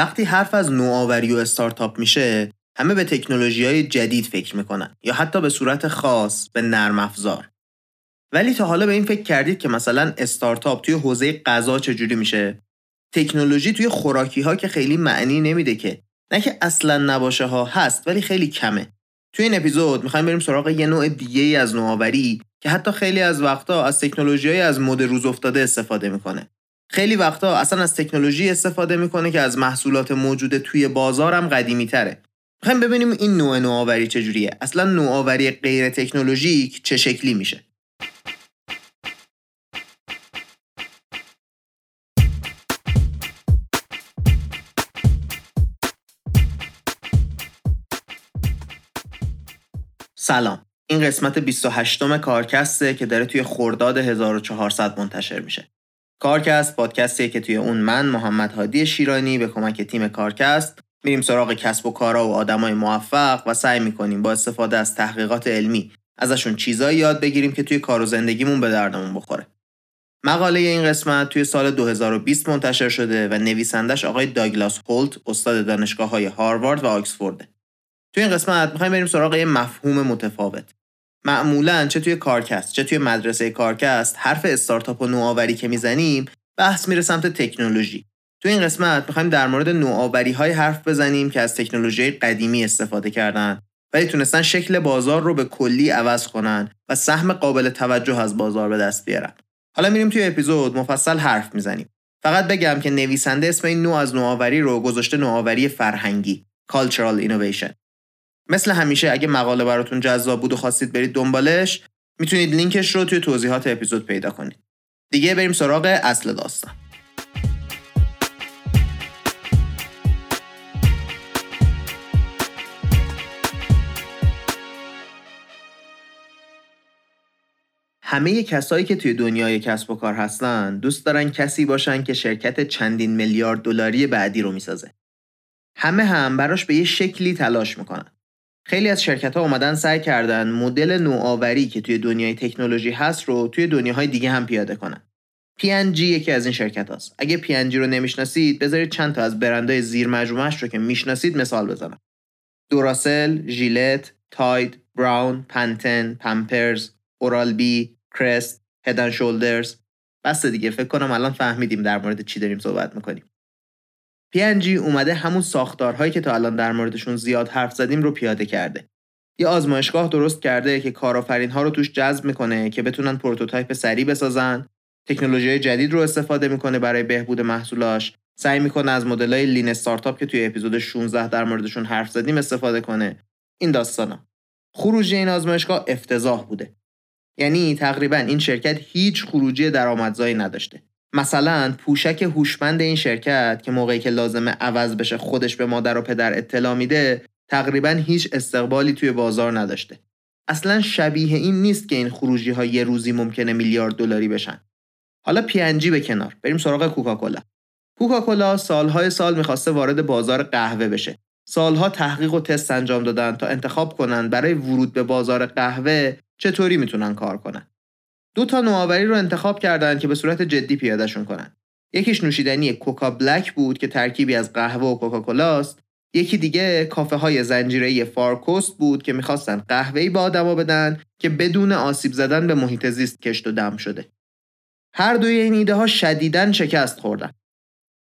وقتی حرف از نوآوری و استارتاپ میشه همه به تکنولوژی های جدید فکر می‌کنن یا حتی به صورت خاص به نرم افزار. ولی تا حالا به این فکر کردید که مثلا استارتاپ توی حوزه غذا چجوری میشه؟ تکنولوژی توی خوراکی ها که خیلی معنی نمیده که. نه که اصلا نباشه ها هست ولی خیلی کمه. توی این اپیزود می‌خوایم بریم سراغ یه نوع دیگه از نوآوری که حتی خیلی از وقتا از تکنولوژی از مد روز افتاده استفاده می‌کنه. خیلی وقتا اصلا از تکنولوژی استفاده می‌کنه که از محصولات موجوده توی بازارم قدیمی تره می‌خوایم ببینیم این نوع نوآوری چجوریه. اصلا نوآوری غیر تکنولوژیک چه شکلی میشه؟ سلام. این قسمت 28 م کارکسته که داره توی خرداد 1400 منتشر میشه. کارکست پادکستیه که توی اون من محمد هادی شیرانی به کمک تیم کارکست میریم سراغ کسب و کارا و آدمای موفق و سعی می‌کنیم با استفاده از تحقیقات علمی ازشون چیزایی یاد بگیریم که توی کار و زندگیمون به دردمون بخوره. مقاله این قسمت توی سال 2020 منتشر شده و نویسندش آقای داگلاس هولت استاد دانشگاه های هاروارد و آکسفورده. توی این قسمت می‌خوایم بریم سراغ یه مفهوم متفاوت. معمولا چه توی کارکست چه توی مدرسه کارکست حرف استارتاپ و نوآوری که می‌زنیم بحث میره سمت تکنولوژی. تو این قسمت می‌خوایم در مورد نوآوری های حرف بزنیم که از تکنولوژی قدیمی استفاده کردن ولی تونستن شکل بازار رو به کلی عوض کنن و سهم قابل توجه از بازار به دست بیارن. حالا میریم توی اپیزود مفصل حرف می‌زنیم. فقط بگم که نویسنده اسم این نوع از نوآوری رو گذاشته نوآوری فرهنگی Cultural Innovation. مثل همیشه اگه مقاله براتون جذاب بود و خواستید برید دنبالش می‌تونید لینکش رو توی توضیحات اپیزود پیدا کنید دیگه بریم سراغ اصل داستان همه کسایی که توی دنیای کسب و کار هستن دوست دارن کسی باشن که شرکت چندین میلیارد دلاری بعدی رو می‌سازه. همه هم براش به یه شکلی تلاش می‌کنن. خیلی از شرکت ها اومدن سعی کردن مدل نوآوری که توی دنیای تکنولوژی هست رو توی دنیاهای دیگه هم پیاده کنن. P&G یکی از این شرکت هست. اگه P&G رو نمی‌شناسید بذارید چند تا از برندهای زیر مجموعش رو که می‌شناسید مثال بزنم. دوراسل، ژیلت، تاید، براون، پنتن، پمپرز، اورال بی، کرست، هدن شولدرز بس دیگه فکر کنم الان فهمیدیم در مورد چی داریم صحبت می‌کنیم. P&G اومده همون ساختارهایی که تا الان در موردشون زیاد حرف زدیم رو پیاده کرده. یه آزمایشگاه درست کرده که کارآفرین ها رو توش جذب می‌کنه که بتونن prototype سریع بسازن، تکنولوژی جدید رو استفاده می‌کنه برای بهبود محصولاش، سعی می‌کنه از مدلای lean startup که توی اپیزود 16 در موردشون حرف زدیم استفاده کنه. این داستانا. خروجی این آزمایشگاه افتضاح بوده. یعنی تقریبا این شرکت هیچ خروجی درآمدزایی نداشته. مثلا پوشک هوشمند این شرکت که موقعی که لازمه عوض بشه خودش به مادر و پدر اطلاع میده تقریبا هیچ استقبالی توی بازار نداشته. اصلا شبیه این نیست که این خروجی ها یه روزی ممکنه میلیارد دلاری بشن. حالا پی به کنار بریم سراغ کوکاکولا. کوکاکولا سالهای سال می‌خواسته وارد بازار قهوه بشه. سالها تحقیق و تست انجام دادن تا انتخاب کنن برای ورود به بازار قهوه چطوری می‌تونن کار کنن. دو تا نوآوری رو انتخاب کردن که به صورت جدی پیادهشون کنن. یکیش نوشیدنی کوکا بلک بود که ترکیبی از قهوه و کوکاکولاست. یکی دیگه کافه های زنجیره فارکوست بود که می‌خواستن قهوه‌ای به آدما بدن که بدون آسیب زدن به محیط زیست کشت و دم شده. هر دوی این ایده ها شدیداً شکست خوردن.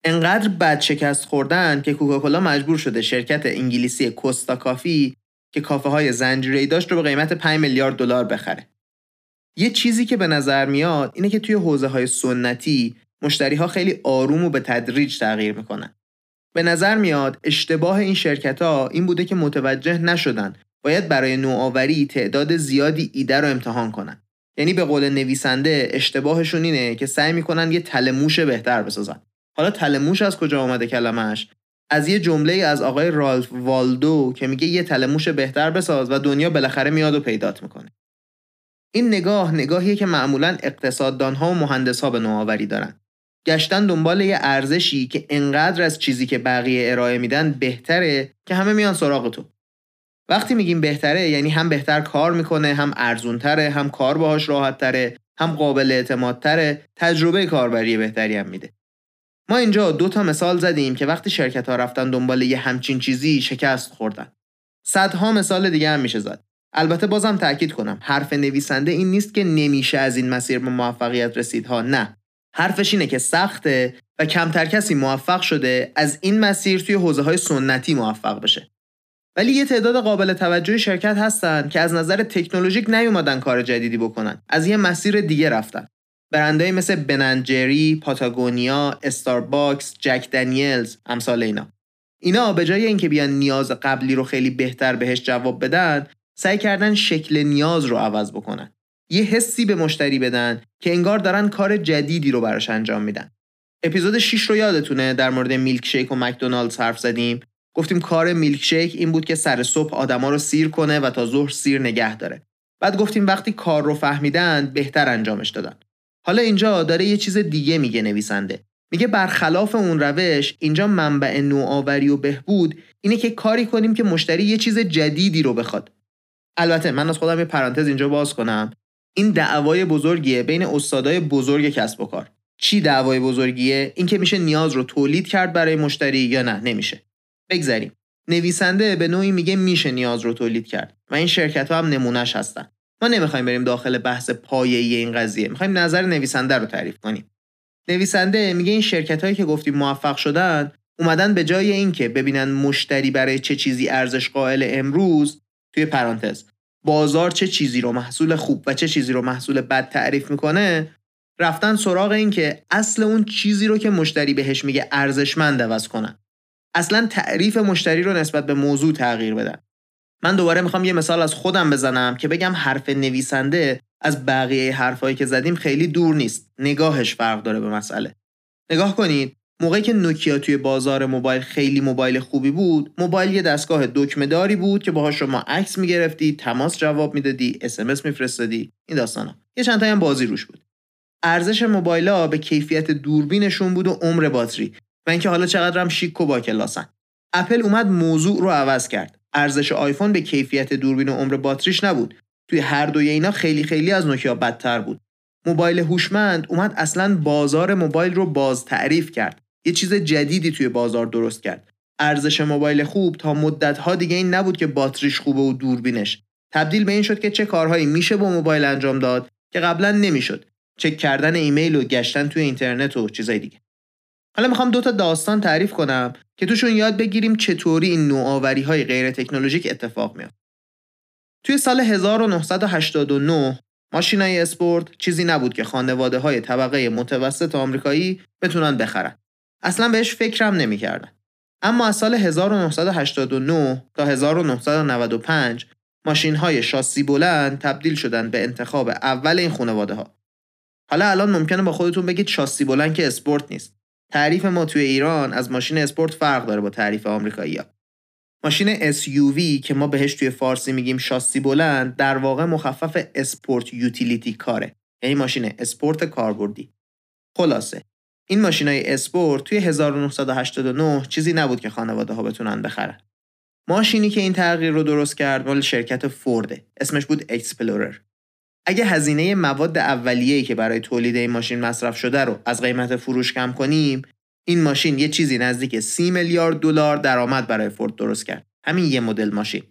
انقدر بد شکست خوردن که کوکاکولا مجبور شده شرکت انگلیسی کوستا کافی که کافه های زنجیره‌ای داشت رو به قیمت 5 میلیارد دلار بخره. یه چیزی که به نظر میاد اینه که توی حوزه های سنتی مشتری ها خیلی آروم و به تدریج تغییر می‌کنن. به نظر میاد اشتباه این شرکت ها این بوده که متوجه نشدن باید برای نوآوری تعداد زیادی ایده رو امتحان کنن. یعنی به قول نویسنده اشتباهشون اینه که سعی می‌کنن یه تلموش بهتر بسازن. حالا تلموش از کجا آمده کلمش؟ از یه جمله از آقای رالف والدو که میگه یه تلموش بهتر بساز و دنیا بالاخره میاد و پیدات می‌کنه. این نگاه نگاهیه که معمولا اقتصاددان ها و مهندس ها به نوآوری دارن. گشتن دنبال یه ارزشی که انقدر از چیزی که بقیه ارائه میدن بهتره که همه میان سراغ تو. وقتی میگیم بهتره یعنی هم بهتر کار می‌کنه هم ارزونتره هم کار باهاش راحت تره هم قابل اعتماد تره تجربه کاربری بهتری هم میده ما اینجا دو تا مثال زدیم که وقتی شرکت ها رفتن دنبال یه همچین چیزی شکست خوردن. صدها مثال دیگه هم میشه زد. البته بازم تاکید کنم حرف نویسنده این نیست که نمیشه از این مسیر به موفقیت رسید ها نه. حرفش اینه که سخته و کمتر کسی موفق شده از این مسیر توی حوزه های سنتی موفق بشه. ولی یه تعداد قابل توجه شرکت هستن که از نظر تکنولوژیک نیومدن کار جدیدی بکنن. از یه مسیر دیگه رفتن. برندهایی مثل بننجری، پاتاگونیا، استارباکس، جک دنیلز، امثال اینا. اینا به جای اینکه بیان نیاز قبلی رو خیلی بهتر بهش جواب بدن، سعی کردن شکل نیاز رو عوض بکنن. یه حسی به مشتری بدن که انگار دارن کار جدیدی رو براش انجام میدن. اپیزود 6 رو یادتونه در مورد میلک شیک و مکدونالدز حرف زدیم. گفتیم کار میلک شیک این بود که سر صبح آدما رو سیر کنه و تا ظهر سیر نگه داره. بعد گفتیم وقتی کار رو فهمیدن بهتر انجامش دادن. حالا اینجا داره یه چیز دیگه میگه نویسنده. میگه برخلاف اون روش اینجا منبع نوآوری و بهبود اینه که کاری کنیم که مشتری یه چیز جدیدی رو بخواد. البته من از خودم یه پرانتز اینجا باز کنم. این دعوای بزرگیه بین استادای بزرگ کسب و کار. چی دعوای بزرگیه؟ اینکه میشه نیاز رو تولید کرد برای مشتری یا نه نمیشه. بگذریم. نویسنده به نوعی میگه میشه نیاز رو تولید کرد و این شرکت ها هم نمونهش هستن. ما نمی‌خوایم بریم داخل بحث پایه‌ای این قضیه می‌خوایم نظر نویسنده رو تعریف کنیم نویسنده میگه این شرکت هایی که گفتیم موفق شدن اومدن به جای اینکه ببینن مشتری برای چه چیزی ارزش قائل امروز توی پرانتز. بازار چه چیزی رو محصول خوب و چه چیزی رو محصول بد تعریف می‌کنه؟ رفتن سراغ این که اصل اون چیزی رو که مشتری بهش میگه ارزشمند عوض کنن. اصلا تعریف مشتری رو نسبت به موضوع تغییر بدن. من دوباره می‌خوام یه مثال از خودم بزنم که بگم حرف نویسنده از بقیه حرفایی که زدیم خیلی دور نیست. نگاهش فرق داره به مسئله. نگاه کنید. موقعی که نوکیا توی بازار موبایل خیلی موبایل خوبی بود موبایل یه دستگاه دکمه بود که باهاش شما عکس می‌گرفتی تماس جواب می‌دادی اس میفرستادی این داستانا. یه چند هم بازی روش بود. ارزش موبایل به کیفیت دوربینشون بود و عمر باتری و اینکه حالا چقدرم شیک و با کلاسن. اپل اومد موضوع رو عوض کرد. ارزش آیفون به کیفیت دوربین و عمر باتریش نبود. توی هر دوی اینا خیلی خیلی از نوکیا بدتر بود. موبایل هوشمند اومد اصلا بازار موبایل رو باز تعریف کرد. یه چیز جدیدی توی بازار درست کرد ارزش موبایل خوب تا مدت ها دیگه این نبود که باتریش خوبه و دوربینش تبدیل به این شد که چه کارهایی میشه با موبایل انجام داد که قبلا نمی‌شد چک کردن ایمیل و گشتن توی اینترنت و چیزای دیگه حالا می‌خوام دو تا داستان تعریف کنم که توشون یاد بگیریم چطوری این نوآوری های غیر تکنولوژیک اتفاق میاد. توی سال 1989 ماشینای اسپورت چیزی نبود که خانواده های طبقه متوسط آمریکایی بتونن بخرن. اصلا بهش فکرم نمی‌کردن. اما از سال 1989 تا 1995 ماشین های شاسی بلند تبدیل شدن به انتخاب اول این خانواده ها. حالا الان ممکنه با خودتون بگید شاسی بلند که اسپورت نیست. تعریف ما توی ایران از ماشین اسپورت فرق داره با تعریف آمریکایی ها. ماشین SUV که ما بهش توی فارسی میگیم شاسی بلند در واقع مخفف sport utility car ه یعنی ماشین اسپورت کاربردی خلاصه این ماشین های اسپورت توی 1989 چیزی نبود که خانواده ها بتونن بخرن. ماشینی که این تغییر رو درست کرد مال شرکت فورده. اسمش بود Explorer. اگه هزینه مواد اولیه‌ای که برای تولید این ماشین مصرف شده رو از قیمت فروش کم کنیم این ماشین یه چیزی نزدیک 30 میلیارد دلار درآمد برای فورد درست کرد. همین یه مدل ماشین.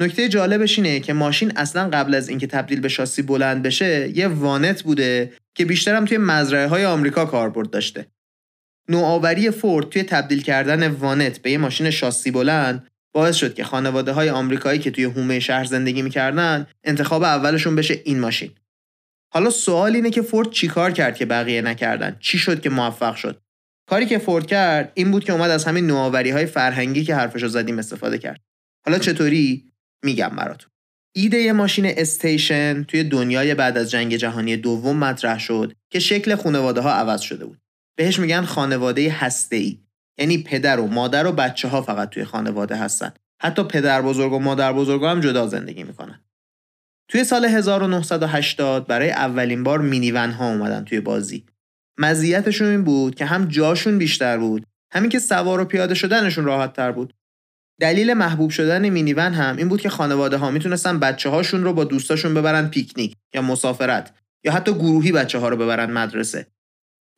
نکته جالبش اینه که ماشین اصلا قبل از اینکه تبدیل به شاسی بلند بشه یه وانت بوده که بیشترم توی مزرعه های آمریکا کاربرد داشته. نوآوری فورد توی تبدیل کردن وانت به یه ماشین شاسی بلند باعث شد که خانواده های آمریکایی که توی هومه شهر زندگی می‌کردن انتخاب اولشون بشه این ماشین. حالا سوال اینه که فورد چیکار کرد که بقیه نکردن؟ چی شد که موفق شد؟ کاری که فورد کرد این بود که اومد از همین نوآوری های فرهنگی که حرفشو زدیم استفاده کرد. حالا چطوری؟ میگم براتون. ایده ماشین استیشن توی دنیای بعد از جنگ جهانی دوم مطرح شد که شکل خانواده ها عوض شده بود. بهش میگن خانواده هسته ای یعنی پدر و مادر و بچه ها فقط توی خانواده هستن. حتی پدر بزرگ و مادر بزرگ هم جدا زندگی می‌کنن. توی سال 1980 برای اولین بار مینیون ها اومدن توی بازی. مزیتشون این بود که هم جاشون بیشتر بود همین که سوار و پیاده شدنشون راحت تر بود. دلیل محبوب شدن مینیون هم این بود که خانواده ها می‌تونستن بچه هاشون رو با دوستاشون ببرن پیکنیک یا مسافرت یا حتی گروهی بچه ها رو ببرن مدرسه.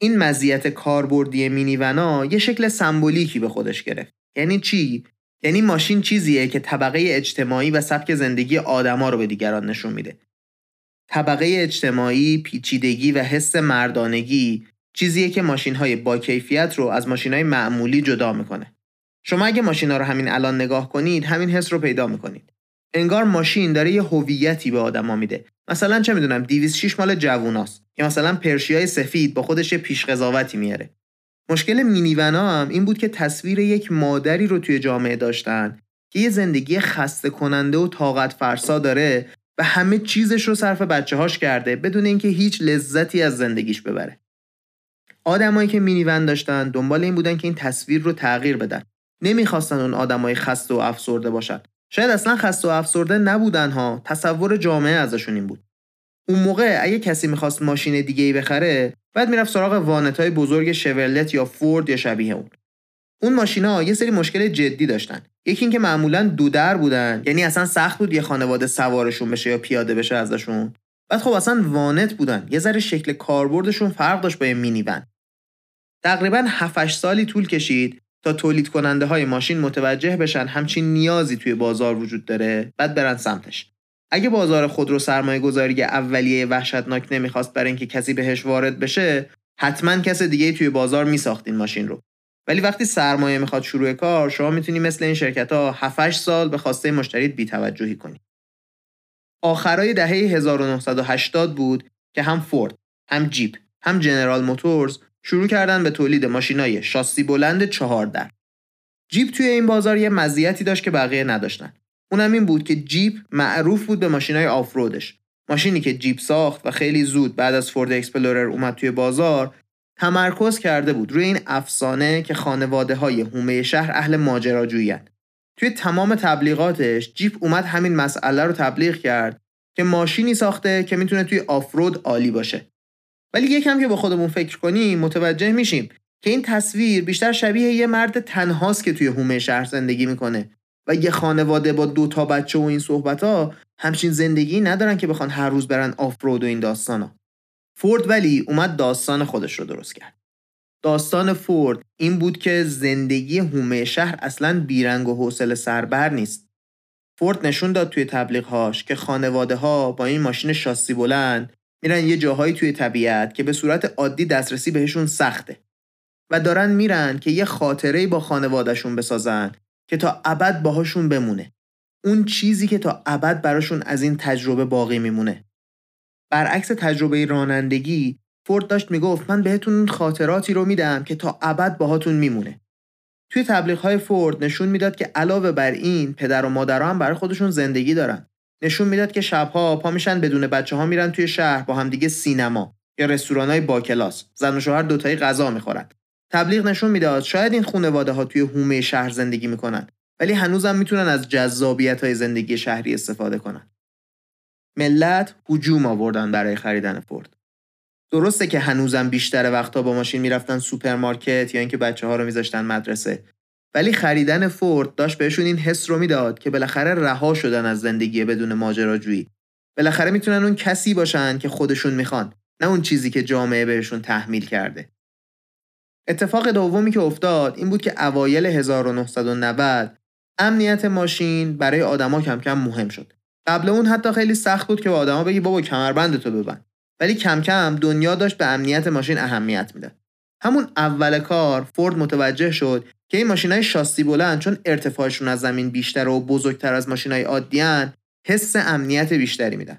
این مزیت کاربردی مینیونا یه شکل سمبولیکی به خودش گرفت. یعنی چی؟ یعنی ماشین چیزیه که طبقه اجتماعی و سبک زندگی آدما رو به دیگران نشون میده. طبقه اجتماعی پیچیدگی و حس مردانگی چیزیه که ماشین های با کیفیت رو از ماشین های معمولی جدا می‌کنه. شما اگه ماشینا رو همین الان نگاه کنید همین حس رو پیدا می‌کنید انگار ماشین داره یه هویتی به آدما میده مثلا چه می‌دونم 206 مال جووناست یا مثلا پرشیای سفید با خودش پیش قضاوتی میاره مشکل مینیونا هم این بود که تصویر یک مادری رو توی جامعه داشتن که یه زندگی خسته کننده و طاقت فرسا داره و همه چیزش رو صرف بچه هاش کرده بدون اینکه هیچ لذتی از زندگیش ببره. آدمایی که مینیون داشتن دنبال این بودن که این تصویر رو تغییر بدن. نمی‌خواستن اون آدمای خسته و افسرده باشن. شاید اصلا خسته و افسرده نبودن ها. تصور جامعه ازشون این بود. اون موقع اگه کسی می‌خواست ماشین دیگه ای بخره بعد می‌رفت سراغ وانت های بزرگ شورلت یا فورد یا شبیه اون اون ماشینا یه سری مشکل جدی داشتن یکی اینکه معمولا دو در بودن یعنی اصلا سخت بود یه خانواده سوارشون بشه یا پیاده بشه ازشون بعد خب اصلا وانت بودن یه ذره شکل کاربردشون فرق داشت با یه مینی ون تقریبا 7 سالی طول کشید تا تولید کننده های ماشین متوجه بشن همچین نیازی توی بازار وجود داره بعد برن سمتش. اگه بازار خودرو سرمایه گذاری اولیه وحشتناک نمی‌خواست برای اینکه کسی بهش وارد بشه حتما کس دیگه توی بازار میساخت این ماشین رو. ولی وقتی سرمایه می‌خواد شروع کار شما می‌تونی مثل این شرکت ها 7 سال به خواسته مشتریت بیتوجهی کنی. آخرای دهه 1980 بود که هم فورد هم جیپ هم جنرال موتورز شروع کردن به تولید ماشینای شاسی بلند چهار در. جیپ توی این بازار یه مزیتی داشت که بقیه نداشتن. اونم این بود که جیپ معروف بود به ماشینای off-road ش. ماشینی که جیپ ساخت و خیلی زود بعد از فورد Explorer اومد توی بازار تمرکز کرده بود روی این افسانه که خانواده های حومه شهر اهل ماجراجویی توی تمام تبلیغاتش جیپ اومد همین مسئله رو تبلیغ کرد که ماشینی ساخته که می‌تونه توی آفرود عالی باشه. ولی یکم که با خودمون فکر کنیم متوجه میشیم که این تصویر بیشتر شبیه یه مرد تنهاست که توی هومه شهر زندگی می‌کنه و یه خانواده با دو تا بچه و این صحبت ها همچین زندگی ندارن که بخوان هر روز برن آفرود و این داستانا. فورد ولی اومد داستان خودش رو درست کرد. داستان فورد این بود که زندگی هومه شهر اصلا بیرنگ و حوصله سربر نیست. فورد نشون داد توی تبلیغهاش که خانواده ها با این ماشین شاسی بلند میرن یه جاهایی توی طبیعت که به صورت عادی دسترسی بهشون سخته. و دارن میرن که یه خاطره با خانوادهشون بسازن که تا ابد باهاشون بمونه. اون چیزی که تا ابد براشون از این تجربه باقی میمونه. برعکس تجربه رانندگی فورد داشت می‌گفت من بهتون خاطراتی رو میدم که تا ابد باهاتون میمونه. توی تبلیغ های فورد نشون می‌داد که علاوه بر این پدر و مادرها هم برای خودشون زندگی دارن. نشون می‌داد که شبها پا میشن بدون بچه ها میرن توی شهر با همدیگه سینما یا رستوران های با کلاس زن و شوهر دوتایی غذا می‌خورن تبلیغ نشون می‌داد شاید این خانواده ها توی حومه شهر زندگی می‌کنن ولی هنوزم می‌تونن از جذابیت های زندگی شهری استفاده کنن. ملت هجوم آوردن برای خریدن فورد. درسته که هنوزم بیشتر وقتا با ماشین می‌رفتن سوپرمارکت یا اینکه بچه ها رو میذاشتن مدرسه ولی خریدن فورد داشت بهشون این حس رو می‌داد که بالاخره رها شدن از زندگی بدون ماجراجویی. بالاخره می‌تونن اون کسی باشن که خودشون می‌خوان نه اون چیزی که جامعه بهشون تحمیل کرده. اتفاق دومی که افتاد این بود که اوایل 1990 امنیت ماشین برای آدما کم کم مهم شد. قبل اون حتی خیلی سخت بود که با آدما بگی بابا کمربندتو ببند. ولی کم کم دنیا داشت به امنیت ماشین اهمیت میده همون اول کار فورد متوجه شد که این های شاسی بلند چون ارتفاعشون از زمین بیشتر و بزرگتر از های عادیان حس امنیت بیشتری میدن.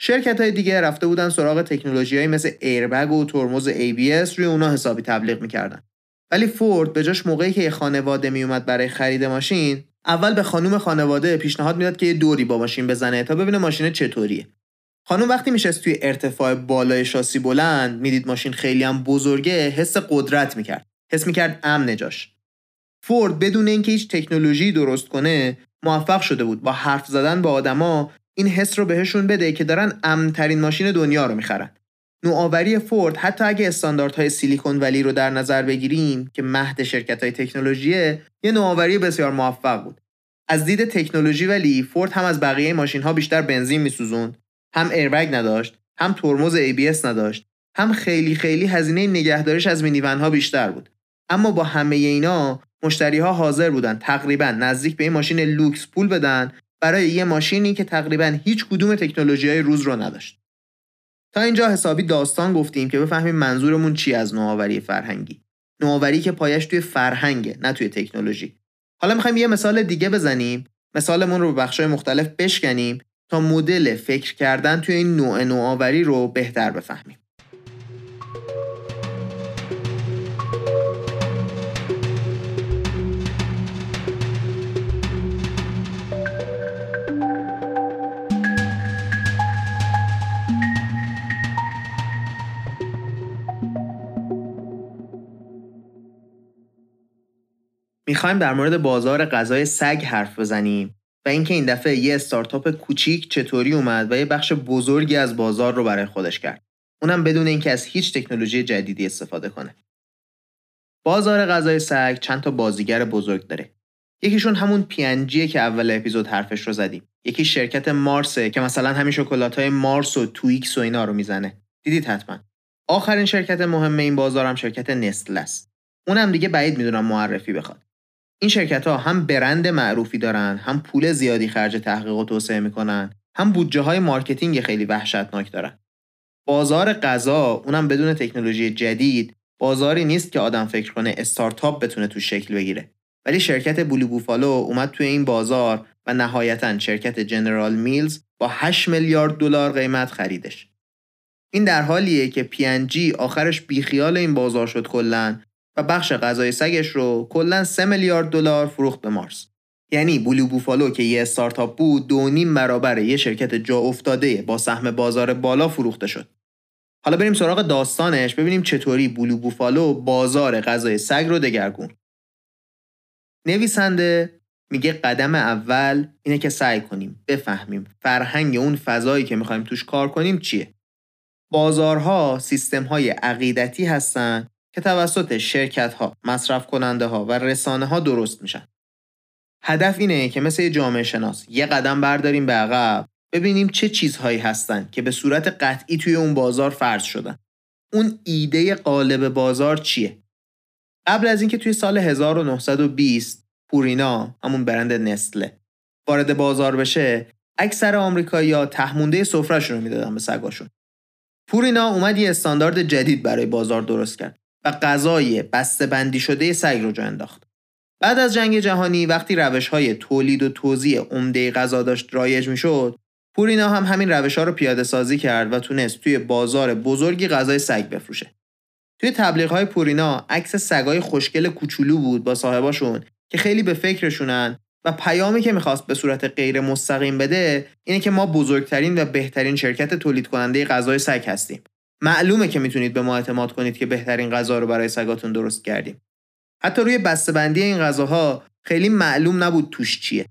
شرکت های دیگه رفته بودن سراغ تکنولوژی مثل ایربگ و ترمز ABS روی اونا حسابی تبلیغ می‌کردن. ولی فورد به جاش موقعی که یه خانواده میومد برای خرید ماشین اول به خانم خانواده پیشنهاد می‌داد که یه دوری با ماشین بزنه تا ببینه ماشین چطوریه. خانم وقتی میشست توی ارتفاع بالای شاسی بلند می‌دید ماشین خیلی هم بزرگه حس قدرت می‌کرد. حس می‌کرد امن جاش. فورد بدون اینکه هیچ تکنولوژی درست کنه موفق شده بود. با حرف زدن با آدما این حس رو بهشون بده که دارن امنترین ماشین دنیا رو می‌خرن. نوآوری فورد حتی اگه استانداردهای سیلیکون ولی رو در نظر بگیریم که مهد شرکت های تکنولوژیه یه نوآوری بسیار موفق بود. از دید تکنولوژی ولی فورد هم از بقیه ماشین ها بیشتر بنزین میسوزوند. هم ایربگ نداشت هم ترمز ABS نداشت هم خیلی خیلی هزینه نگهداریش از مینیون ها بیشتر بود. اما با همه اینا مشتری ها حاضر بودن تقریبا نزدیک به این ماشین لوکس پول بدن برای یه ماشینی که تقریبا هیچ کدوم تکنولوژی های روز رو نداشت. تا اینجا حسابی داستان گفتیم که بفهمیم منظورمون چی از نوآوری فرهنگی. نوآوری که پایش توی فرهنگه نه توی تکنولوژی. حالا می‌خوایم یه مثال دیگه بزنیم. مثالمون رو به بخشای مختلف بشکنیم. تا مدل فکر کردن توی این نوع نوآوری رو بهتر بفهمیم. می‌خوایم در مورد بازار غذای سگ حرف بزنیم. و اینکه این دفعه یه استارتاپ کوچیک چطوری اومد و یه بخش بزرگی از بازار رو برای خودش کرد. اونم بدون اینکه از هیچ تکنولوژی جدیدی استفاده کنه. بازار غذای سگ چند تا بازیگر بزرگ داره. یکیشون همون پی که اول اپیزود حرفش رو زدیم. یکی شرکت مارسه که مثلا همین شکلات های مارس و تویکس و اینا رو می‌زنه. دیدید حتما. آخرین شرکت مهم این بازارم شرکت نستل است. اونم دیگه بعید می‌دونم معرفی بخواد. این شرکت ها هم برند معروفی دارن هم پول زیادی خرج تحقیق و توسعه می‌کنن هم بودجه های marketing خیلی وحشتناک دارن. بازار غذا اونم بدون تکنولوژی جدید بازاری نیست که آدم فکر کنه استارتاپ بتونه توش شکل بگیره. ولی شرکت Blue Buffalo اومد توی این بازار و نهایتا شرکت General Mills با 8 میلیارد دلار قیمت خریدش. این در حالیه که پی آخرش بیخیال این بازار شد کلا و بخش غذای سگش رو کلا 3 میلیارد دلار فروخت به Mars. یعنی بلو بوفالو که یه استارتاپ بود دو نیم برابر یه شرکت جا افتاده با سهم بازار بالا فروخته شد. حالا بریم سراغ داستانش ببینیم چطوری بلو بوفالو بازار غذای سگ رو دگرگون. نویسنده میگه قدم اول اینه که سعی کنیم بفهمیم فرهنگ اون فضایی که می‌خوایم توش کار کنیم چیه. بازارها سیستم های عقیدتی هستن که توسط شرکت ها، مصرف کننده ها و رسانه ها درست میشن. هدف اینه که مثل جامعه شناس یه قدم برداریم به عقب ببینیم چه چیزهایی هستن که به صورت قطعی توی اون بازار فرض شدن. اون ایده قالب بازار چیه؟ قبل از اینکه توی سال 1920 پورینا همون برند نسله وارد بازار بشه اکثر آمریکایی‌ها تهمونده سفرهشون رو می‌دادن به سگاشون. پورینا اومد یه استاندارد جدید برای بازار درست کرد و غذای بسته بندی شده سگ رو جا انداخت. بعد از جنگ جهانی وقتی روش های تولید و توزیع عمده غذا داشت رایج می‌شد پورینا هم همین روش ها رو پیاده سازی کرد و تونست توی بازار بزرگی غذای سگ بفروشه. توی تبلیغ های پورینا عکس سگای خوشگل کوچولو بود با صاحباشون که خیلی به فکرشونن و پیامی که می‌خواست به صورت غیر مستقیم بده اینه که ما بزرگترین و بهترین شرکت تولید کننده غذای سگ هستیم معلومه که می‌تونید به ما اعتماد کنید که بهترین غذا رو برای سگاتون درست کردیم. حتی روی بسته‌بندی این غذاها خیلی معلوم نبود توش چیه.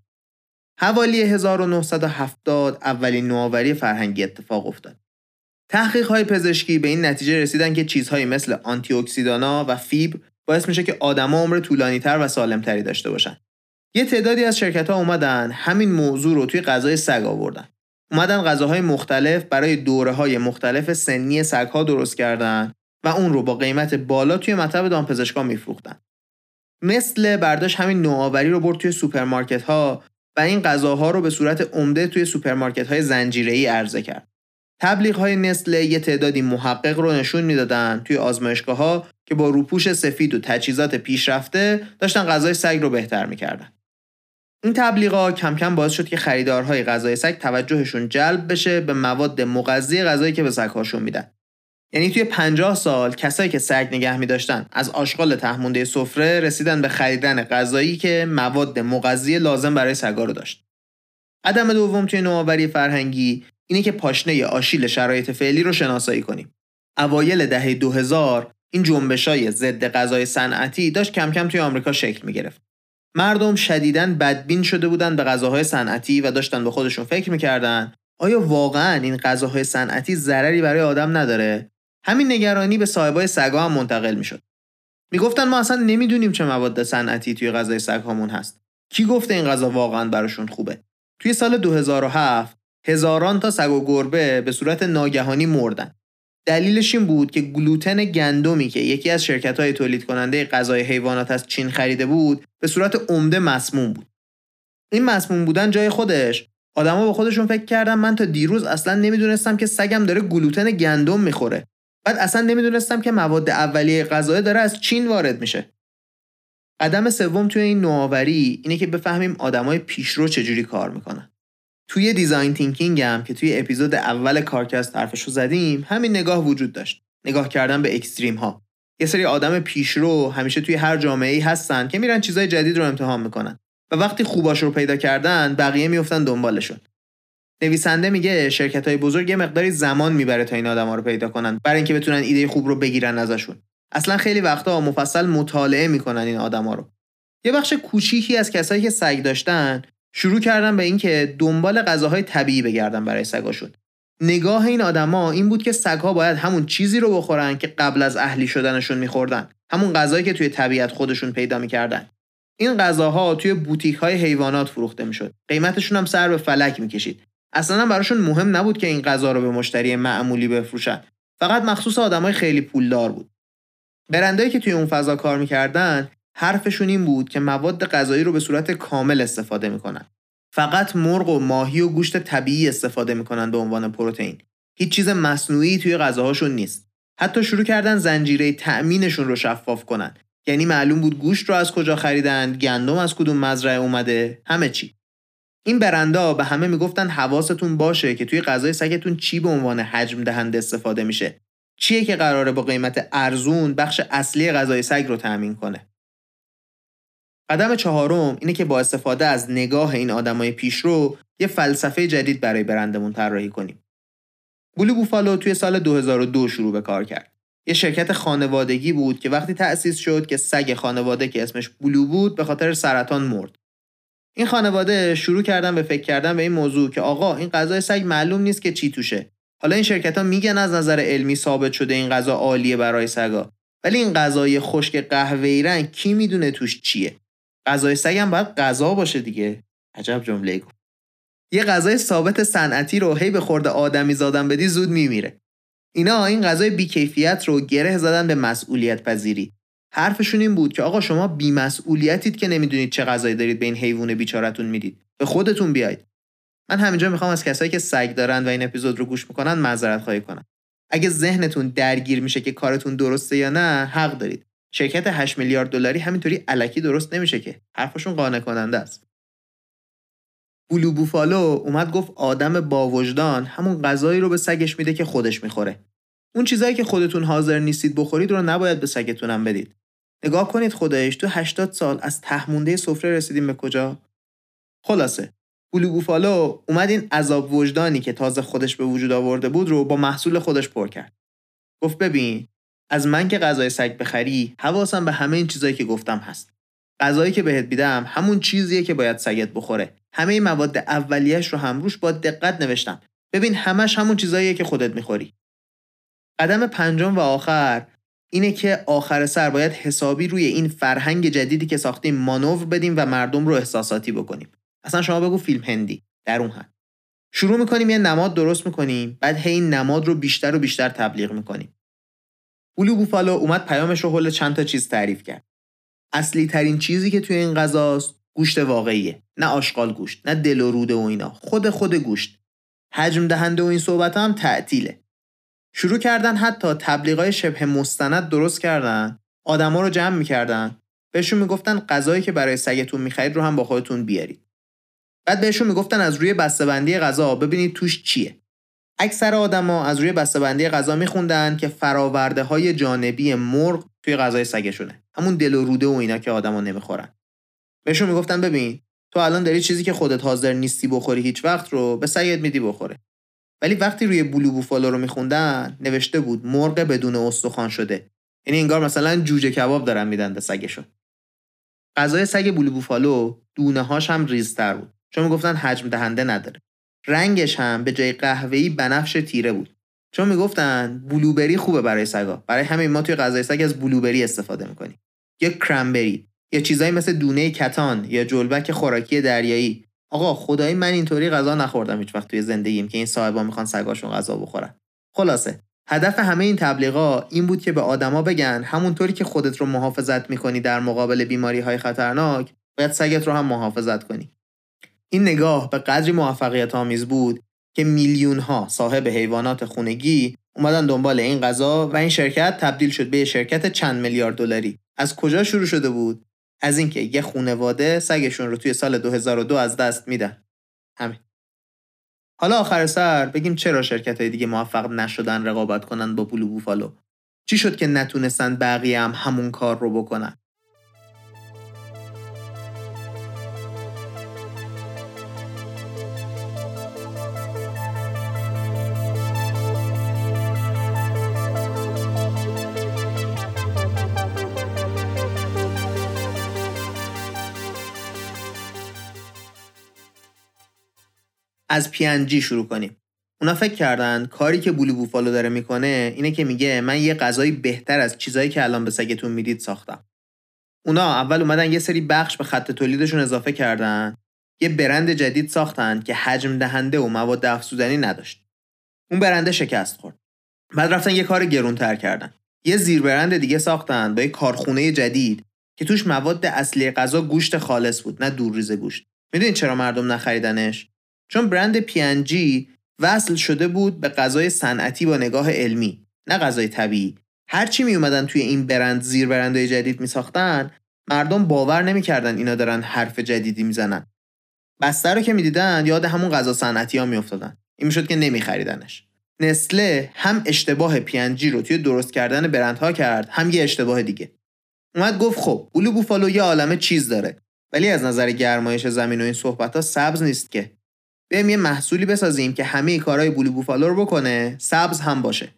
حوالی 1970 اولین نوآوری فرهنگی اتفاق افتاد. تحقیق های پزشکی به این نتیجه رسیدن که چیزهایی مثل آنتی اکسیدانا و فیبر باعث میشه که آدما عمر طولانی تر و سالمتری داشته باشن. یه تعدادی از شرکت ها اومدن همین موضوع رو توی غذای سگ آوردن. اومدن غذاهای مختلف برای دوره های مختلف سنی سگها درست کردن و اون رو با قیمت بالا توی مطب دامپزشکان میفروختن. نستله برداشت همین نوآوری رو برد توی سوپرمارکت ها و این غذاها رو به صورت عمده توی سوپرمارکت های زنجیره ای عرضه کرد. تبلیغ های نستله یه تعدادی محقق رو نشون می‌دادن توی آزمایشگاه ها که با روپوش سفید و تجهیزات پیشرفته داشتن غذای سگ رو بهتر می‌کردن. این تبلیغات کم کم باعث شد که خریدارهای غذای سگ توجهشون جلب بشه به مواد مغذی غذایی که به سگهاشون میدن. یعنی توی 50 سال کسایی که سگ نگه می داشتن از آشغال تهمونده سفره رسیدن به خریدن غذایی که مواد مغذی لازم برای سگا رو داشت. عدم دوم توی نوآوری فرهنگی اینه که پاشنه آشیل شرایط فعلی رو شناسایی کنیم. اوایل دهه 2000 این جنبشای ضد غذای صنعتی داشت کم کم توی آمریکا شکل می گرفت. مردم شدیداً بدبین شده بودن به غذاهای صنعتی و داشتن به خودشون فکر می‌کردن. آیا واقعا این غذاهای صنعتی ضرری برای آدم نداره؟ همین نگرانی به صاحبای سگا هم منتقل می‌شد. می‌گفتن ما اصلا نمی‌دونیم چه مواد صنعتی توی غذای سگهامون هست. کی گفته این غذا واقعا براشون خوبه؟ توی سال 2007 هزاران تا سگ و گربه به صورت ناگهانی مردن. دلیلش این بود که گلوتن گندمی که یکی از شرکت های تولید کننده غذای حیوانات از چین خریده بود به صورت عمده مسموم بود. این مسموم بودن جای خودش. آدما با خودشون فکر کردن من تا دیروز اصلا نمی‌دونستم که سگم داره گلوتن گندم می‌خوره. بعد اصلا نمی‌دونستم که مواد اولیه غذای داره از چین وارد میشه. قدم سوم توی این نوآوری اینه که بفهمیم آدمای پیشرو چجوری کار می‌کنن. توی design thinking هم که توی اپیزود اول کارکست حرفشو زدیم همین نگاه وجود داشت. نگاه کردن به extreme ها یه سری آدم پیشرو همیشه توی هر جامعه ای هستن که میرن چیزای جدید رو امتحان می‌کنن. و وقتی خوباش رو پیدا کردن بقیه میفتن دنبالشون. نویسنده میگه شرکت های بزرگ یه مقداری زمان می‌بره تا این آدما رو پیدا کنن برای اینکه بتونن ایده خوب رو بگیرن ازشون. اصلا خیلی وقتا مفصل مطالعه می‌کنن این آدما رو. یه بخش کوچیکی از کسایی که سگ داشتن شروع کردن به اینکه دنبال غذاهای طبیعی بگردن برای سگاشون. نگاه این آدما این بود که سگها باید همون چیزی رو بخورن که قبل از اهلی شدنشون میخوردن. همون غذایی که توی طبیعت خودشون پیدا می‌کردن. این غذاها توی بوتیک های حیوانات فروخته می‌شد. قیمتشون هم سر به فلک می‌کشید. اصلا براشون مهم نبود که این غذا رو به مشتری معمولی بفروشن. فقط مخصوص آدمای خیلی پولدار بود. برندایی که توی اون فضا کار می‌کردن حرفشون این بود که مواد غذایی رو به صورت کامل استفاده می‌کنن. فقط مرغ و ماهی و گوشت طبیعی استفاده می‌کنن به عنوان پروتئین. هیچ چیز مصنوعی توی غذاهاشون نیست. حتی شروع کردن زنجیره تأمینشون رو شفاف کنن. یعنی معلوم بود گوشت رو از کجا خریدن گندم از کدوم مزرعه اومده همه چی. این برندا به همه می‌گفتن حواستون باشه که توی غذای سگتون چی به عنوان حجم دهنده استفاده میشه. چیه که قراره با قیمت ارزون بخش اصلی غذای سگ رو تأمین کنه؟ قدم چهارم اینه که با استفاده از نگاه این آدمای پیشرو یه فلسفه جدید برای برندمون طراحی کنیم. بلو بوفالو توی سال 2002 شروع به کار کرد. یه شرکت خانوادگی بود که وقتی تأسیس شد که سگ خانواده که اسمش بلو بود به خاطر سرطان مرد. این خانواده شروع کردن به فکر کردن به این موضوع که آقا این غذای سگ معلوم نیست که چی توشه. حالا این شرکت ها میگن از نظر علمی ثابت شده این غذا عالیه برای سگا. ولی این غذای خشک قهوه‌ای رنگ کی می‌دونه توش چیه؟ غذای سگم باید غذا باشه دیگه. عجب جمله گفت. یه غذای ثابت صنعتی رو هی به خورده آدمی زادن بدی زود میمیره. اینا این غذای بیکیفیت رو گره زدن به مسئولیت پذیری. حرفشون این بود که آقا شما بیمسئولیتید که نمی‌دونید چه غذایی دارید به این حیوان بیچارتون می‌دید. به خودتون بیاید من همینجا می‌خوام از کسایی که سگ دارن و این اپیزود رو گوش می‌کنن معذرت خواهی کنم. اگه ذهنتون درگیر میشه که کارتون درسته یا نه حق دارید. شرکت 8 میلیارد دلاری همینطوری علکی درست نمیشه که. حرفشون قانع کننده است. بولو بوفالو اومد گفت آدم با وجدان همون غذایی رو به سگش میده که خودش می‌خوره. اون چیزایی که خودتون حاضر نیستید بخورید رو نباید به سگتونم بدید. نگاه کنید خودش تو 80 سال از تهمونده سفره رسیدیم به کجا؟ خلاصه. بولو بوفالو اومد این عذاب وجدانی که تازه خودش به وجود آورده بود رو با محصول خودش پر کرد. گفت ببین از من که غذای سگ بخری حواسم به همه این چیزایی که گفتم هست. غذایی که بهت میدم همون چیزیه که باید سگت بخوره. همه این مواد اولیش رو هم روش با دقت نوشتم. ببین همش همون چیزاییه که خودت می‌خوری. قدم پنجم و آخر اینه که آخر سر باید حسابی روی این فرهنگ جدیدی که ساختیم مانور بدیم و مردم رو احساساتی بکنیم. اصلا شما بگو فیلم هندی در اون هم شروع می‌کنیم یه نماد درست می‌کنیم بعد هی این نماد رو بیشتر و بیشتر تبلیغ می‌کنیم. بولو بوفالو اومد پیامش رو حول چند تا چیز تعریف کرد. اصلی ترین چیزی که توی این غذاست گوشت واقعیه. نه آشغال گوشت، نه دل و روده و اینا. خود خود گوشت. حجم دهنده و این صحبت هم تعطیله. شروع کردن حتی تبلیغای شبه مستند درست کردن. آدما رو جمع می‌کردن. بهشون می‌گفتن غذایی که برای سگتون می‌خرید رو هم با خودتون بیارید. بعد بهشون می‌گفتن از روی بسته‌بندی غذا ببینید توش چیه. اکثر آدما از روی بسته‌بندی غذا میخوندن که فراورده های جانبی مرغ توی غذای سگشونه. همون دل و روده و اینا که آدما نمی‌خورن. بهشون می‌گفتن ببین تو الان داری چیزی که خودت حاضر نیستی بخوری هیچ وقت رو به سگت میدی بخوره. ولی وقتی روی بلو بوفالو رو میخوندن نوشته بود مرغ بدون استخوان شده. یعنی انگار مثلا جوجه کباب دارن میدن به سگشون. غذای سگ بلو بوفالو دونه هاش هم ریزتر بود. چون می‌گفتن حجم دهنده نداره. رنگش هم به جای قهوه‌ای بنفش تیره بود. چون می‌گفتن بلوبری خوبه برای سگا. برای همین ما توی غذای سگ از بلوبری استفاده می‌کنیم. یا کرمبری یا چیزایی مثل دونه کتان یا جلبک خوراکی دریایی. آقا خدایی من اینطوری غذا نخوردم هیچ وقت توی زندگیم که این صاحبا می‌خوان سگاشون غذا بخورن. خلاصه هدف همه این تبلیغا این بود که به آدما بگن همونطوری که خودت رو محافظت می‌کنی در مقابل بیماری های خطرناک باید سگت رو هم محافظت کنی. این نگاه به قدری موفقیت آمیز بود که میلیون ها صاحب حیوانات خونگی اومدن دنبال این غذا و این شرکت تبدیل شد به شرکت چند میلیارد دلاری. از کجا شروع شده بود؟ از اینکه یه خونواده سگشون رو توی سال 2002 از دست میدن. همین. حالا آخر سر بگیم چرا شرکت های دیگه موفق نشدن رقابت کنن با بلو بوفالو؟ چی شد که نتونستن بقیه هم همون کار رو بکنن؟ از پی شروع کنیم. اونا فکر کردن کاری که بولو بوفالو داره می‌کنه اینه که میگه من یه غذای بهتر از چیزایی که الان به سگتون می‌دید ساختم. اونا اول اومدن یه سری بخش به خط تولیدشون اضافه کردن یه برند جدید ساختن که حجم دهنده و مواد افزودنی نداشت. اون برنده شکست خورد. بعد رفتن یه کار گرونتر کردن. یه زیر برند دیگه ساختن با یه کارخونه جدید که توش مواد اصلی غذا گوشت خالص بود نه دورریز گوشت. می‌دونید چرا مردم نخریدنش؟ چون برند پی وصل شده بود به غذای صنعتی با نگاه علمی نه غذای طبیعی. هرچی می اومدن توی این برند زیر برندهای جدید می ساختن مردم باور نمی‌کردن اینا دارن حرف جدیدی می‌زنن. بسته رو که می‌دیدن یاد همون غذا صنعتی ها میافتادن. این می‌شد که نمیخریدنش. نسله هم اشتباه پی رو توی درست کردن برندها کرد هم یه اشتباه دیگه. اومد گفت خب بلو بوفالو یه عالمه چیز داره ولی از نظر گرمایش زمین و این صحبت ها سبز نیست که. بیایم یه محصولی بسازیم که همه کارهای بلو بوفالو رو بکنه. سبز هم باشه.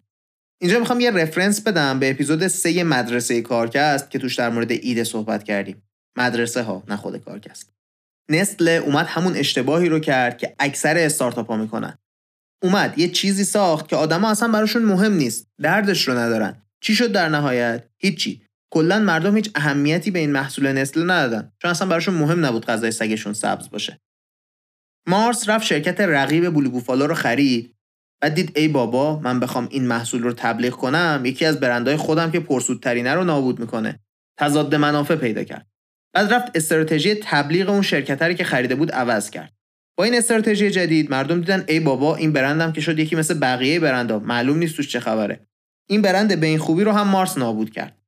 اینجا می‌خوام یه رفرنس بدم به اپیزود سه مدرسه کارکست که توش در مورد ایده صحبت کردیم. مدرسه ها نه خود کارکست. نسل اومد همون اشتباهی رو کرد که اکثر استارتاپ ها می‌کنن. اومد یه چیزی ساخت که آدما اصلا براشون مهم نیست. دردش رو ندارن. چی شد در نهایت؟ هیچی. کلا مردم هیچ اهمیتی به این محصول نسل ندادن. چون اصلا براشون مهم نبود غذای سگشون سبز باشه. مارس رفت شرکت رقیب بلو بوفالو رو خرید. و دید ای بابا من بخوام این محصول رو تبلیغ کنم یکی از برندهای خودم که پرسودترینه رو نابود می‌کنه. تضاد منافع پیدا کرد. بعد رفت استراتژی تبلیغ اون شرکت که خریده بود عوض کرد. با این استراتژی جدید مردم دیدن ای بابا این برندم که شد یکی مثل بقیه برندها. معلوم نیست توش چه خبره. این برند به این خوبی رو هم مارس نابود کرد.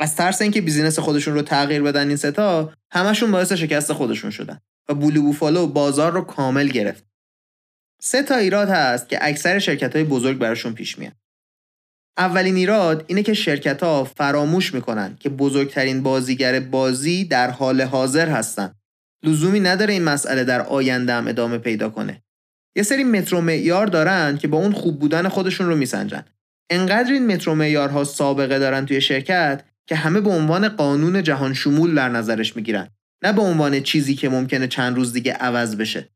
از ترس اینکه بیزینس خودشون رو تغییر بدن این ستا همشون باعث شکست خودشون شدن. و بولو بوفالو بازار رو کامل گرفت. سه تا ایراد هست که اکثر شرکت های بزرگ براشون پیش میاد. اولین ایراد اینه که شرکت ها فراموش می‌کنن که بزرگترین بازیگر بازی در حال حاضر هستن. لزومی نداره این مسئله در آینده هم ادامه پیدا کنه. یه سری مترو معیار دارن که با اون خوب بودن خودشون رو میسنجن. انقدر این مترو معیارها سابقه دارن توی شرکت که همه به عنوان قانون جهان شمول در نظرش می‌گیرن. نه به عنوان چیزی که ممکنه چند روز دیگه عوض بشه.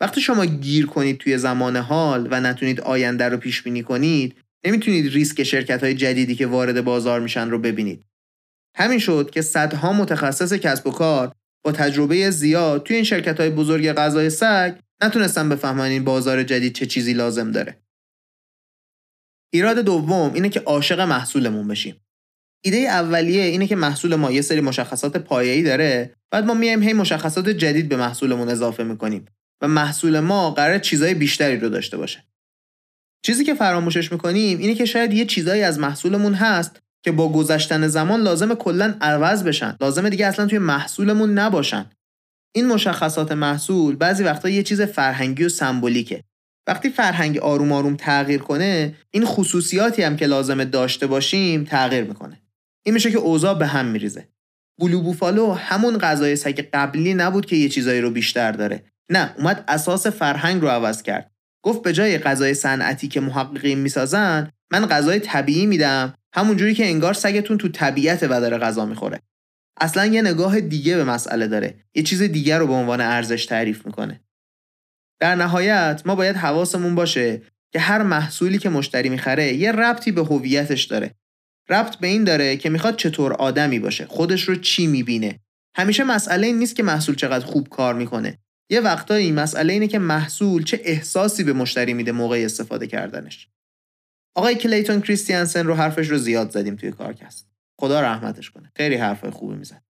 وقتی شما گیر کنید توی زمان حال و نتونید آینده رو پیش بینی کنید نمی‌تونید ریسک شرکت های جدیدی که وارد بازار میشن رو ببینید. همین شد که صدها متخصص کسب و کار با تجربه زیاد توی این شرکت های بزرگ غذای سگ نتونستن بفهمن این بازار جدید چه چیزی لازم داره. ایراد دوم اینه که عاشق محصولمون بشیم. ایده اولیه اینه که محصول ما یه سری مشخصات پایه‌ای داره بعد ما میایم هی مشخصات جدید به محصولمون اضافه می‌کنیم و محصول ما قرار چیزای بیشتری رو داشته باشه. چیزی که فراموشش می‌کنیم اینه که شاید یه چیزایی از محصولمون هست که با گذشتن زمان لازم کلا عوض بشن. لازم دیگه اصلا توی محصولمون نباشن. این مشخصات محصول بعضی وقتا یه چیز فرهنگی و سمبولیکه. وقتی فرهنگ آروم آروم تغییر کنه این خصوصیاتی هم که لازمه داشته باشیم تغییر می‌کنه. این میشه که اوضاع به هم میریزه. بلو بوفالو همون غذای سگ قبلی نبود که یه چیزایی رو بیشتر داره. نه اومد اساس فرهنگ رو عوض کرد. گفت به جای غذای صنعتی که محققین می‌سازن من غذای طبیعی میدم همونجوری که انگار سگتون تو طبیعت و داره غذا می‌خوره. اصلا یه نگاه دیگه به مسئله داره. یه چیز دیگه رو به عنوان ارزش تعریف می‌کنه. در نهایت ما باید حواسمون باشه که هر محصولی که مشتری می‌خره یه ربطی به هویتش داره. ربط به این داره که می‌خواد چطور آدمی باشه خودش رو چی می‌بینه. همیشه مسئله این نیست که محصول چقدر خوب کار می‌کنه. یه وقتایی مسئله اینه که محصول چه احساسی به مشتری میده موقع استفاده کردنش. آقای کلیتون کریستیانسن رو حرفش رو زیاد زدیم توی کارکست. خدا رحمتش کنه. خیلی حرفای خوبی می‌زد.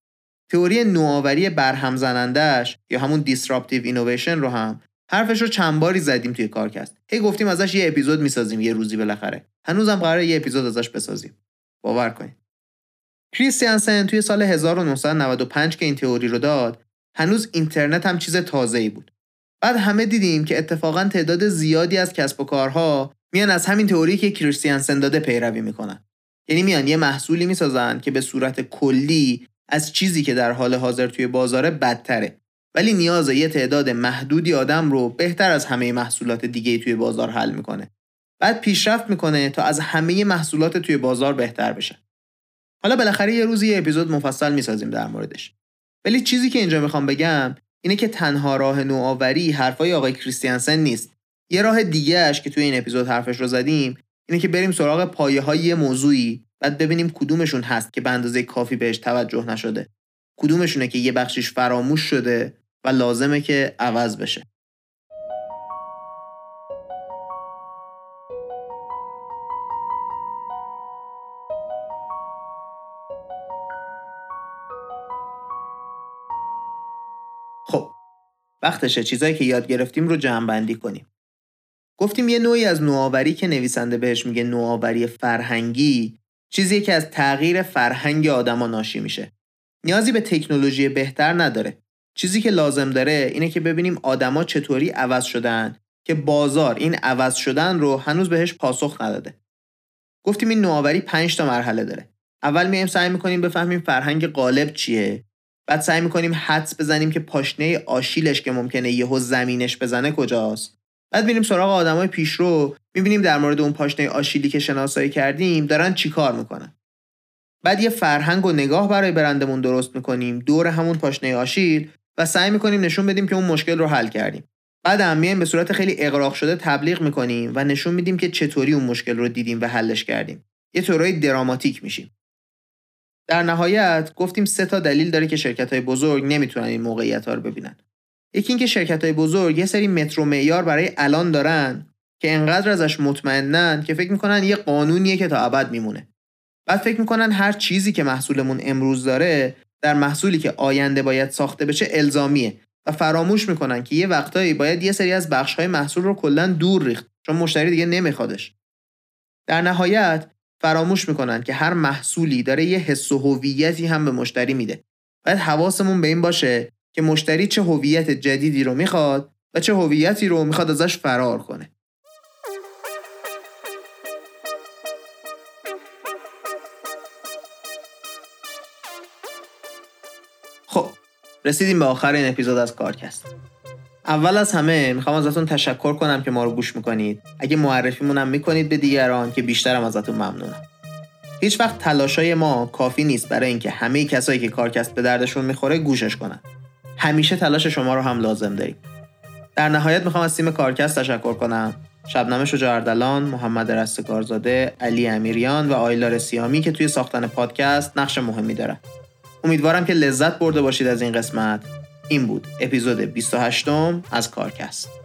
تئوری نوآوری برهم زنندهش یا همون disruptive innovation رو هم حرفش رو چند باری زدیم توی کارکست. هی گفتیم ازش یه اپیزود می‌سازیم یه روزی بالاخره. هنوزم قراره یه اپیزود ازش بسازیم. باور کنید. کریستیانسن توی سال 1995 که این تئوری رو داد هنوز اینترنت هم چیز تازه‌ای بود. بعد همه دیدیم که اتفاقا تعداد زیادی از کسب و کارها میان از همین تئوری که کریستیانسن داده پیروی می‌کنن. یعنی میان یه محصولی می‌سازن که به صورت کلی از چیزی که در حال حاضر توی بازاره بدتره. ولی نیاز یه تعداد محدودی آدم رو بهتر از همه محصولات دیگه توی بازار حل می‌کنه. بعد پیشرفت می‌کنه تا از همه محصولات توی بازار بهتر بشه. حالا بالاخره یه روزی یه اپیزود مفصل می‌سازیم در موردش. ولی چیزی که اینجا می‌خوام بگم اینه که تنها راه نوآوری حرفای آقای کریستیانسن نیست. یه راه دیگه اش که توی این اپیزود حرفش رو زدیم اینه که بریم سراغ پایه های یه موضوعی بعد ببینیم کدومشون هست که به اندازه کافی بهش توجه نشده. کدومشونه که یه بخشیش فراموش شده و لازمه که عوض بشه. وقتشه چیزایی که یاد گرفتیم رو جمع بندی کنیم. گفتیم یه نوعی از نوآوری که نویسنده بهش میگه نوآوری فرهنگی چیزی که از تغییر فرهنگ آدما ناشی میشه. نیازی به تکنولوژی بهتر نداره. چیزی که لازم داره اینه که ببینیم آدما چطوری عوض شدن که بازار این عوض شدن رو هنوز بهش پاسخ نداده. گفتیم این نوآوری 5 تا مرحله داره. اول میایم سعی می‌کنیم بفهمیم فرهنگ غالب چیه. بعد سعی می‌کنیم حدس بزنیم که پاشنه آشیلش که ممکنه یهو زمینش بزنه کجاست. بعد میریم سراغ آدمای پیشرو می‌بینیم در مورد اون پاشنه آشیلی که شناسایی کردیم دارن چیکار می‌کنن. بعد یه فرهنگ و نگاه برای برندمون درست می‌کنیم دور همون پاشنه آشیل و سعی می‌کنیم نشون بدیم که اون مشکل رو حل کردیم. بعد هم به صورت خیلی اقراق شده تبلیغ می‌کنیم و نشون میدیم که چطوری اون مشکل رو دیدیم و حلش کردیم. یه طورای دراماتیک میشیم. در نهایت گفتیم سه تا دلیل داره که شرکت های بزرگ نمی‌تونن این موقعیت ها رو ببینن. یکی اینکه شرکت های بزرگ یه سری مترو معیار برای الان دارن که انقدر ازش مطمئنن که فکر می‌کنن یه قانونیه که تا ابد میمونه. بعد فکر می‌کنن هر چیزی که محصولمون امروز داره در محصولی که آینده باید ساخته بشه الزامیه و فراموش می‌کنن که یه وقتایی باید یه سری از بخشهای محصول رو کلا دور ریخت چون مشتری دیگه نمیخوادش. در نهایت فراموش می‌کنن که هر محصولی داره یه حس و هویتی هم به مشتری میده. باید حواسمون به این باشه که مشتری چه هویت جدیدی رو می‌خواد و چه هویتی رو می‌خواد ازش فرار کنه. خب رسیدیم به آخر این اپیزود از کارکست. اول از همه می‌خوام ازتون تشکر کنم که ما رو گوش می‌کنید. اگه معرفیمونم می‌کنید به دیگران که بیشترم ازتون ممنونم. هیچ وقت تلاشای ما کافی نیست برای اینکه همه کسایی که کارکست به دردشون می‌خوره گوشش کنن. همیشه تلاش شما رو هم لازم داریم. در نهایت می‌خوام از تیم کارکست تشکر کنم. شبنم شجاع محمد رستگارزاده، علی امیریان و آیلار سیامی که توی ساختن پادکست نقش مهمی دارن. امیدوارم که لذت برده باشید از این قسمت. این بود اپیزود 28 از کارکست.